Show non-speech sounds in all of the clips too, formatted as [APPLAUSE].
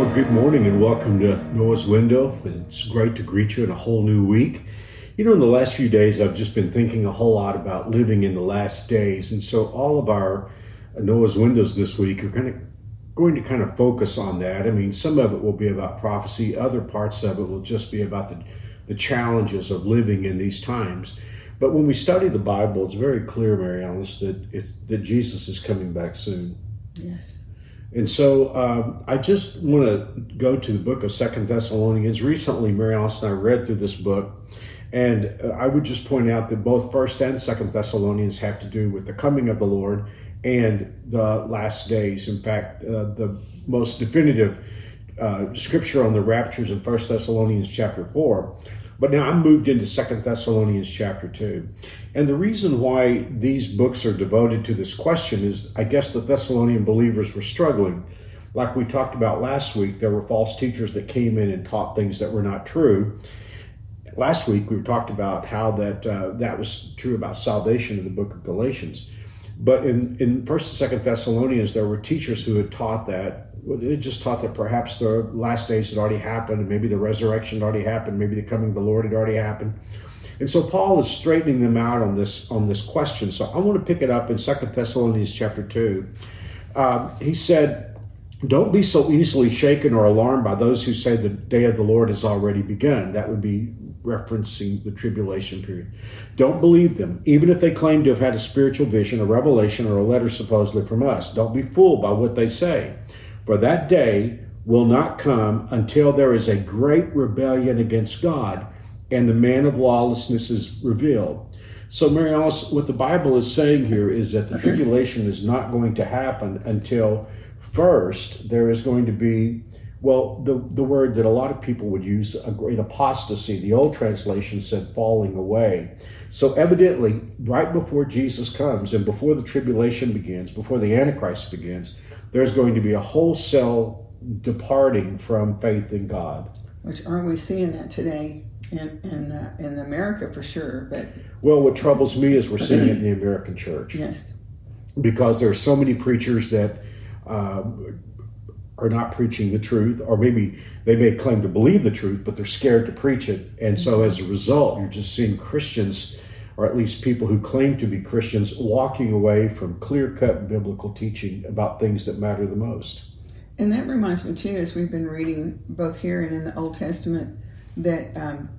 Well, good morning and welcome to Noah's Window. It's great to greet you in a whole new week. You know, in the last few days, I've just been thinking a whole lot about living in the last days. And so all of our Noah's Windows this week are kind of going to kind of focus on that. I mean, some of it will be about prophecy, other parts of it will just be about the, the challenges of living in these times. But when we study the Bible, it's very clear, Mary Alice, that it's that Jesus is coming back soon. Yes. And so um, I just want to go to the book of Second Thessalonians. Recently, Mary Alice and I read through this book, and uh, I would just point out that both First and Second Thessalonians have to do with the coming of the Lord and the last days. In fact, uh, the most definitive uh, scripture on the raptures in First Thessalonians chapter four. But now I'm moved into Second Thessalonians chapter 2. And the reason why these books are devoted to this question is I guess the Thessalonian believers were struggling. Like we talked about last week, there were false teachers that came in and taught things that were not true. Last week we talked about how that uh, that was true about salvation in the book of Galatians. But in, in First and Second Thessalonians, there were teachers who had taught that it just taught that perhaps the last days had already happened, and maybe the resurrection had already happened, maybe the coming of the Lord had already happened. And so Paul is straightening them out on this on this question. So I want to pick it up in Second Thessalonians chapter two. Uh, he said, "Don't be so easily shaken or alarmed by those who say the day of the Lord has already begun." That would be referencing the tribulation period. Don't believe them, even if they claim to have had a spiritual vision, a revelation, or a letter supposedly from us. Don't be fooled by what they say. For that day will not come until there is a great rebellion against God and the man of lawlessness is revealed. So, Mary Alice, what the Bible is saying here is that the tribulation is not going to happen until first there is going to be, well, the, the word that a lot of people would use, a great apostasy. The old translation said falling away. So, evidently, right before Jesus comes and before the tribulation begins, before the Antichrist begins, there's going to be a wholesale departing from faith in God. Which aren't we seeing that today in in uh, in America for sure? But well, what troubles me is we're seeing it in the American church. Yes, because there are so many preachers that. Uh, are not preaching the truth, or maybe they may claim to believe the truth, but they're scared to preach it. And so, as a result, you're just seeing Christians or at least people who claim to be Christians, walking away from clear cut biblical teaching about things that matter the most. And that reminds me, too, as we've been reading both here and in the Old Testament, that um,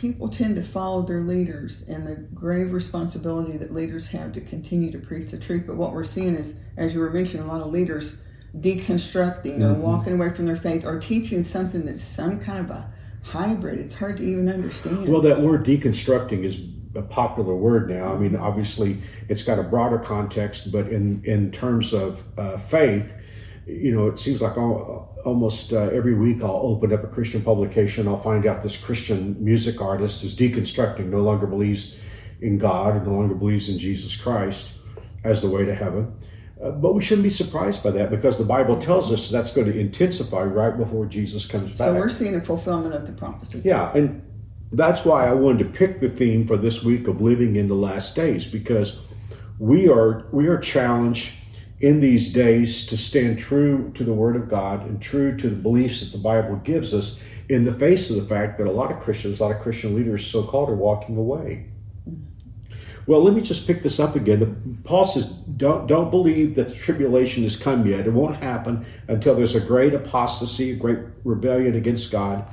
people tend to follow their leaders and the grave responsibility that leaders have to continue to preach the truth. But what we're seeing is, as you were mentioning, a lot of leaders deconstructing mm-hmm. or walking away from their faith or teaching something that's some kind of a hybrid. It's hard to even understand. Well, that word deconstructing is a popular word now. I mean, obviously, it's got a broader context, but in in terms of uh, faith, you know, it seems like all, almost uh, every week I'll open up a Christian publication. I'll find out this Christian music artist is deconstructing, no longer believes in God, no longer believes in Jesus Christ as the way to heaven. Uh, but we shouldn't be surprised by that because the Bible tells us that's going to intensify right before Jesus comes back. So we're seeing a fulfillment of the prophecy. Yeah, and that's why I wanted to pick the theme for this week of living in the last days because we are we are challenged in these days to stand true to the word of God and true to the beliefs that the Bible gives us in the face of the fact that a lot of Christians, a lot of Christian leaders so called are walking away. Well, let me just pick this up again. Paul says, don't, don't believe that the tribulation has come yet. It won't happen until there's a great apostasy, a great rebellion against God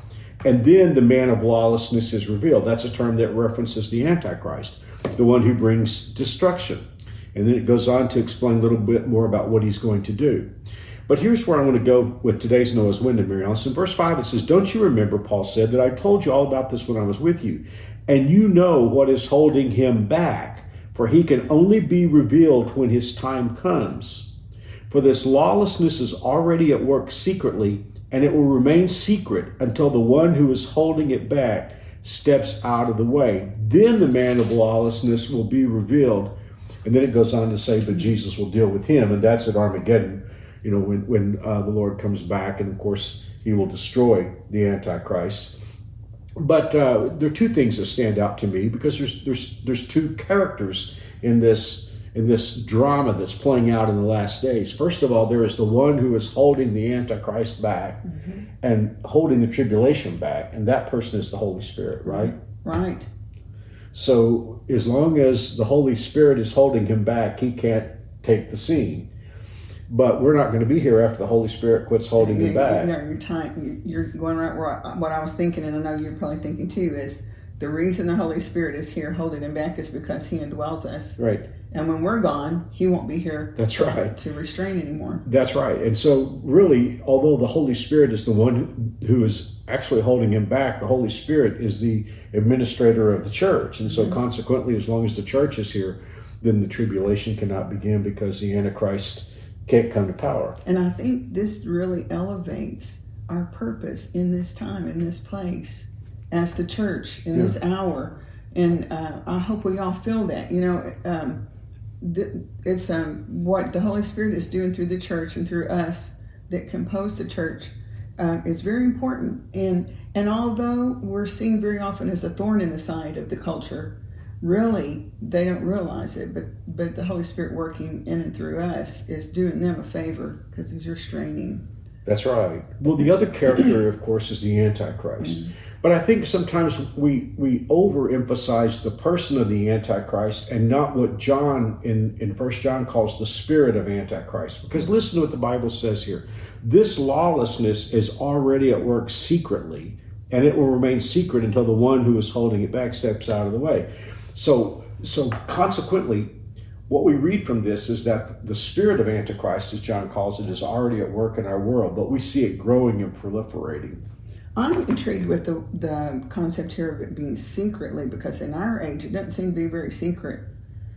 and then the man of lawlessness is revealed. That's a term that references the Antichrist, the one who brings destruction. And then it goes on to explain a little bit more about what he's going to do. But here's where I want to go with today's Noah's Window Mary Alice. In verse 5, it says, Don't you remember, Paul said, that I told you all about this when I was with you? And you know what is holding him back, for he can only be revealed when his time comes. For this lawlessness is already at work secretly and it will remain secret until the one who is holding it back steps out of the way. Then the man of lawlessness will be revealed. And then it goes on to say, but Jesus will deal with him. And that's at Armageddon, you know, when, when uh, the Lord comes back. And of course, he will destroy the Antichrist. But uh, there are two things that stand out to me because there's, there's, there's two characters in this in this drama that's playing out in the last days. First of all, there is the one who is holding the Antichrist back mm-hmm. and holding the tribulation back, and that person is the Holy Spirit, right? Right. So as long as the Holy Spirit is holding him back, he can't take the scene. But we're not going to be here after the Holy Spirit quits holding him back. Yeah, you're, time, you're going right where I, what I was thinking, and I know you're probably thinking too, is the reason the Holy Spirit is here holding him back is because he indwells us. Right. And when we're gone, he won't be here. That's to, right. To restrain anymore. That's right. And so, really, although the Holy Spirit is the one who is actually holding him back, the Holy Spirit is the administrator of the church. And so, mm-hmm. consequently, as long as the church is here, then the tribulation cannot begin because the Antichrist can't come to power. And I think this really elevates our purpose in this time, in this place, as the church, in yeah. this hour. And uh, I hope we all feel that. You know, um, it's um, what the Holy Spirit is doing through the church and through us that compose the church um, is very important. And and although we're seen very often as a thorn in the side of the culture, really they don't realize it but but the holy spirit working in and through us is doing them a favor because he's restraining that's right well the other character of course is the antichrist mm-hmm. But i think sometimes we we overemphasize the person of the antichrist and not what john in in first john calls the spirit of antichrist. Because listen to what the bible says here. This lawlessness is already at work secretly and it will remain secret until the one who is holding it back steps out of the way. So, so consequently, what we read from this is that the spirit of Antichrist, as John calls it, is already at work in our world, but we see it growing and proliferating. I'm intrigued with the, the concept here of it being secretly because in our age it doesn't seem to be very secret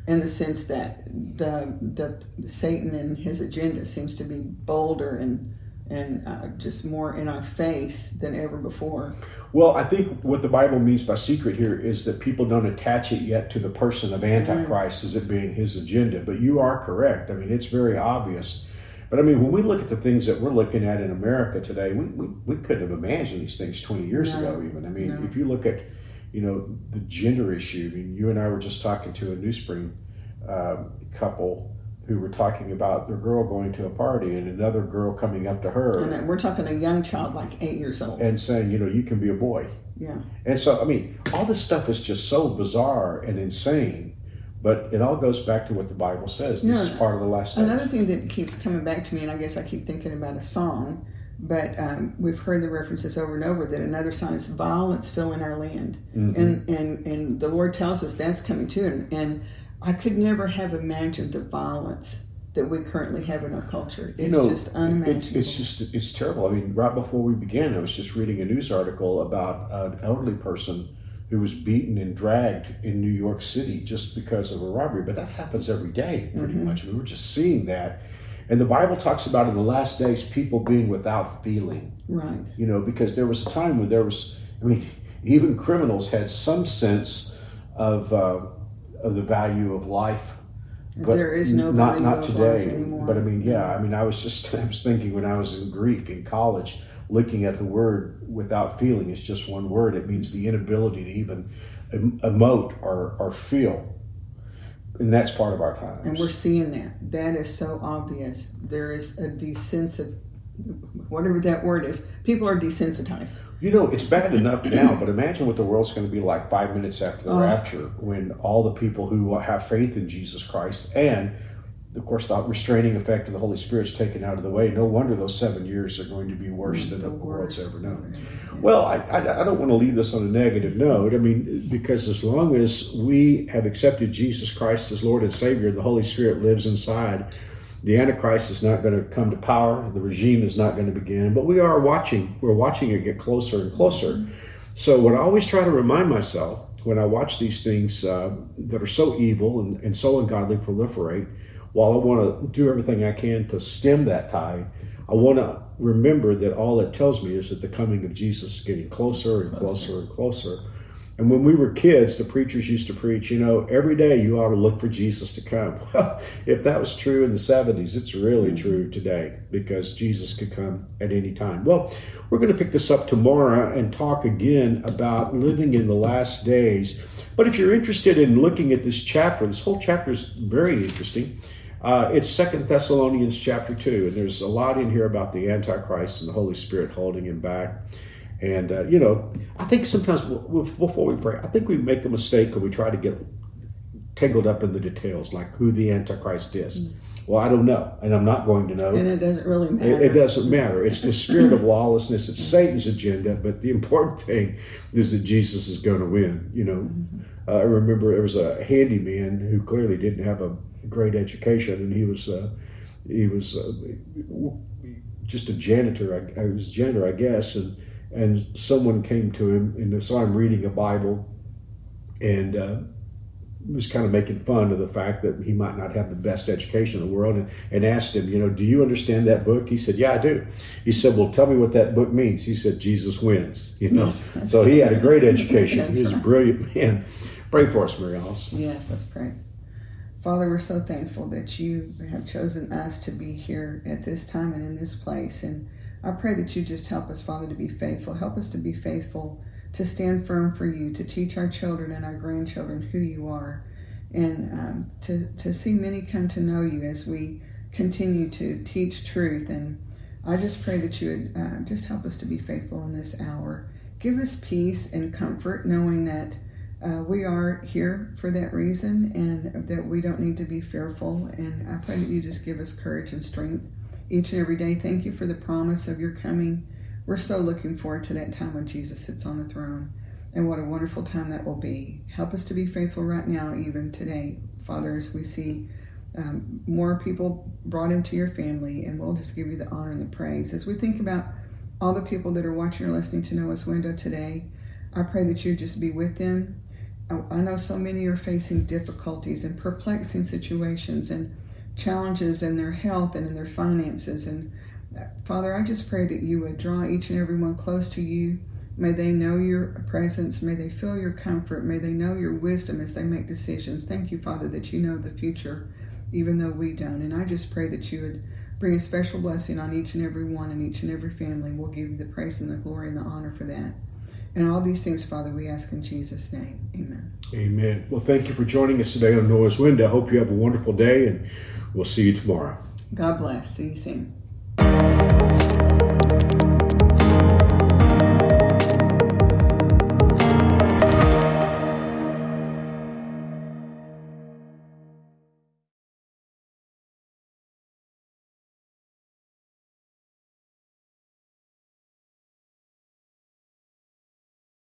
in the sense that the the Satan and his agenda seems to be bolder and and uh, just more in our face than ever before. Well, I think what the Bible means by secret here is that people don't attach it yet to the person of Antichrist mm. as it being his agenda. But you are correct. I mean, it's very obvious. But I mean, when we look at the things that we're looking at in America today, we, we, we couldn't have imagined these things 20 years no. ago, even. I mean, no. if you look at, you know, the gender issue, I mean, you and I were just talking to a New Spring uh, couple who were talking about their girl going to a party and another girl coming up to her. And we're talking a young child, like eight years old. And saying, you know, you can be a boy. Yeah. And so, I mean, all this stuff is just so bizarre and insane, but it all goes back to what the Bible says. This yeah. is part of the last stage. Another thing that keeps coming back to me, and I guess I keep thinking about a song, but um, we've heard the references over and over that another sign is violence filling our land. Mm-hmm. And, and, and the Lord tells us that's coming too. And, and I could never have imagined the violence that we currently have in our culture. It's you know, just unimaginable. it's just it's terrible. I mean, right before we began, I was just reading a news article about an elderly person who was beaten and dragged in New York City just because of a robbery. But that happens every day, pretty mm-hmm. much. We were just seeing that. And the Bible talks about in the last days people being without feeling. Right. You know, because there was a time when there was, I mean, even criminals had some sense of. Uh, of the value of life. But there is no not not today. But I mean, yeah, I mean, I was just [LAUGHS] I was thinking when I was in Greek in college, looking at the word without feeling. It's just one word. It means the inability to even emote or or feel, and that's part of our time. And we're seeing that. That is so obvious. There is a desensit whatever that word is, people are desensitized. You know, it's bad enough now, but imagine what the world's going to be like five minutes after the uh, rapture when all the people who have faith in Jesus Christ and of course, the restraining effect of the Holy Spirit's taken out of the way. No wonder those seven years are going to be worse than the, the world's ever known. Well, I, I, I, don't want to leave this on a negative note. I mean, because as long as we have accepted Jesus Christ as Lord and Savior, the Holy Spirit lives inside the Antichrist is not going to come to power. The regime is not going to begin. But we are watching. We're watching it get closer and closer. So what I always try to remind myself when I watch these things uh, that are so evil and, and so ungodly proliferate, while I want to do everything I can to stem that tide, I want to remember that all it tells me is that the coming of Jesus is getting closer and closer and closer. And when we were kids, the preachers used to preach, you know, every day you ought to look for Jesus to come. [LAUGHS] Well, if that was true in the 70s, it's really mm-hmm. true today because Jesus could come at any time. Well, we're going to pick this up tomorrow and talk again about living in the last days. But if you're interested in looking at this chapter, this whole chapter is very interesting. Uh, it's Second Thessalonians chapter 2, and there's a lot in here about the Antichrist and the Holy Spirit holding him back. And, uh, you know, I think sometimes before we pray, I think we make the mistake when we try to get tangled up in the details, like who the Antichrist is. Mm. Well, I don't know, and I'm not going to know. And it doesn't really matter. It, it doesn't matter. It's the spirit of lawlessness. It's Satan's agenda. But the important thing is that Jesus is going to win. You know, mm-hmm. Uh, I remember there was a handyman who clearly didn't have a great education, and he was uh, he was uh, just a janitor. I, I was janitor, I guess, and and someone came to him and saw him reading a Bible and uh, was kind of making fun of the fact that he might not have the best education in the world and, and asked him, you know, do you understand that book? He said, yeah, I do. He said, well, tell me what that book means. He said, Jesus wins, you know. Yes, so he had a great [LAUGHS] education. he was right. a brilliant man. Pray for us, Mary Alice. Yes, let's pray. Father, we're so thankful that you have chosen us to be here at this time and in this place. And I pray that you just help us, Father, to be faithful. Help us to be faithful, to stand firm for you, to teach our children and our grandchildren who you are, and um, to, to see many come to know you as we continue to teach truth. And I just pray that you would uh, just help us to be faithful in this hour. Give us peace and comfort, knowing that uh, we are here for that reason and that we don't need to be fearful. And I pray that you just give us courage and strength each and every day. Thank you for the promise of your coming. We're so looking forward to that time when Jesus sits on the throne. And what a wonderful time that will be. Help us to be faithful right now, even today, Father, as we see um, more people brought into your family. And we'll just give you the honor and the praise. As we think about all the people that are watching or listening to Noah's Window today, I pray that you just be with them. I know so many are facing difficulties and perplexing situations and challenges in their health and in their finances. And Father, I just pray that you would draw each and every one close to you. May they know your presence. May they feel your comfort. May they know your wisdom as they make decisions. Thank you, Father, that you know the future, even though we don't. And I just pray that you would bring a special blessing on each and every one and each and every family. We'll give you the praise and the glory and the honor for that. And all these things, Father, we ask in Jesus' name. Amen. Amen. Well, thank you for joining us today on Noah's Window. I hope you have a wonderful day and We'll see you tomorrow. God bless. See you soon. Bye.